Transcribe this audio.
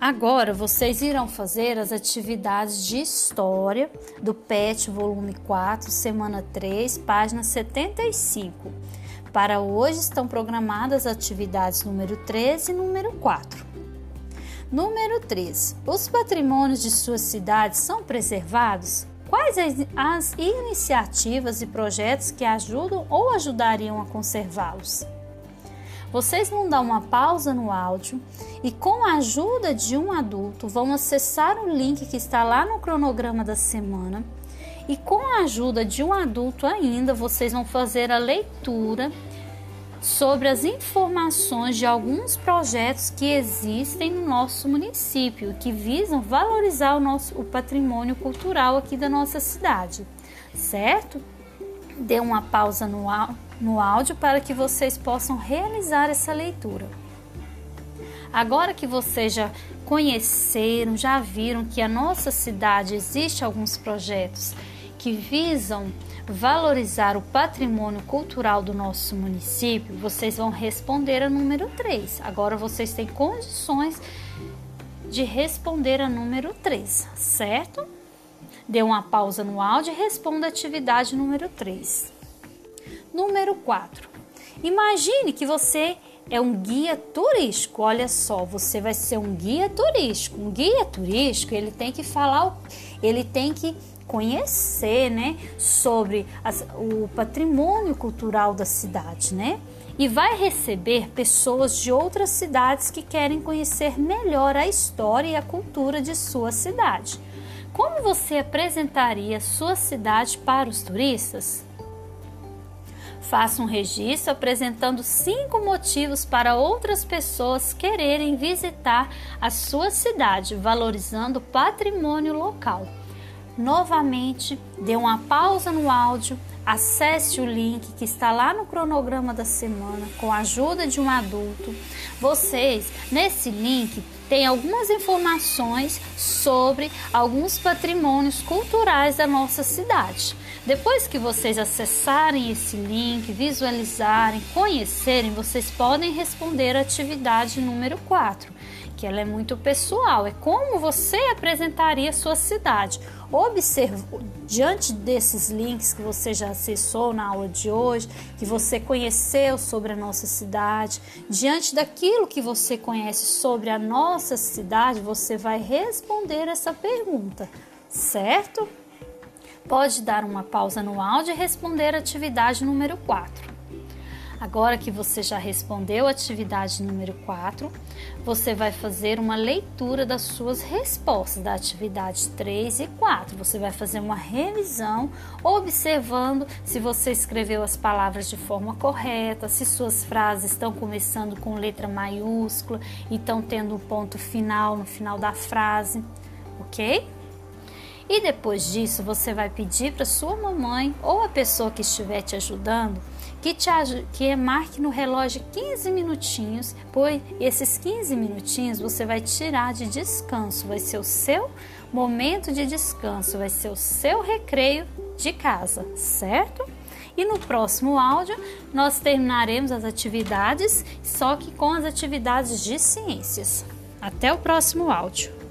Agora vocês irão fazer as atividades de história do PET volume 4, semana 3, página 75. Para hoje estão programadas as atividades número 13 e número 4. Número 3. Os patrimônios de sua cidade são preservados? Quais as iniciativas e projetos que ajudam ou ajudariam a conservá-los? Vocês vão dar uma pausa no áudio e, com a ajuda de um adulto, vão acessar o link que está lá no cronograma da semana. E, com a ajuda de um adulto ainda, vocês vão fazer a leitura sobre as informações de alguns projetos que existem no nosso município, que visam valorizar o nosso o patrimônio cultural aqui da nossa cidade, certo? Dê uma pausa no no áudio para que vocês possam realizar essa leitura. Agora que vocês já conheceram, já viram que a nossa cidade existe alguns projetos que visam valorizar o patrimônio cultural do nosso município, vocês vão responder a número 3. Agora vocês têm condições de responder a número 3, certo? Dê uma pausa no áudio e responda a atividade número 3. Número 4. Imagine que você é um guia turístico. Olha só, você vai ser um guia turístico. Um guia turístico, ele tem que falar, ele tem que conhecer, né, sobre as, o patrimônio cultural da cidade, né? E vai receber pessoas de outras cidades que querem conhecer melhor a história e a cultura de sua cidade. Como você apresentaria sua cidade para os turistas? Faça um registro apresentando cinco motivos para outras pessoas quererem visitar a sua cidade, valorizando o patrimônio local. Novamente, dê uma pausa no áudio, acesse o link que está lá no cronograma da semana com a ajuda de um adulto. Vocês, nesse link, tem algumas informações sobre alguns patrimônios culturais da nossa cidade. Depois que vocês acessarem esse link, visualizarem, conhecerem, vocês podem responder a atividade número 4, que ela é muito pessoal, é como você apresentaria a sua cidade. Observe, diante desses links que você já acessou na aula de hoje, que você conheceu sobre a nossa cidade, diante daquilo que você conhece sobre a nossa cidade, você vai responder essa pergunta, certo? pode dar uma pausa no áudio e responder a atividade número 4. Agora que você já respondeu a atividade número 4, você vai fazer uma leitura das suas respostas da atividade 3 e 4. Você vai fazer uma revisão, observando se você escreveu as palavras de forma correta, se suas frases estão começando com letra maiúscula e estão tendo um ponto final no final da frase, ok? E depois disso, você vai pedir para sua mamãe ou a pessoa que estiver te ajudando que te que marque no relógio 15 minutinhos, pois esses 15 minutinhos você vai tirar de descanso, vai ser o seu momento de descanso, vai ser o seu recreio de casa, certo? E no próximo áudio nós terminaremos as atividades, só que com as atividades de ciências. Até o próximo áudio.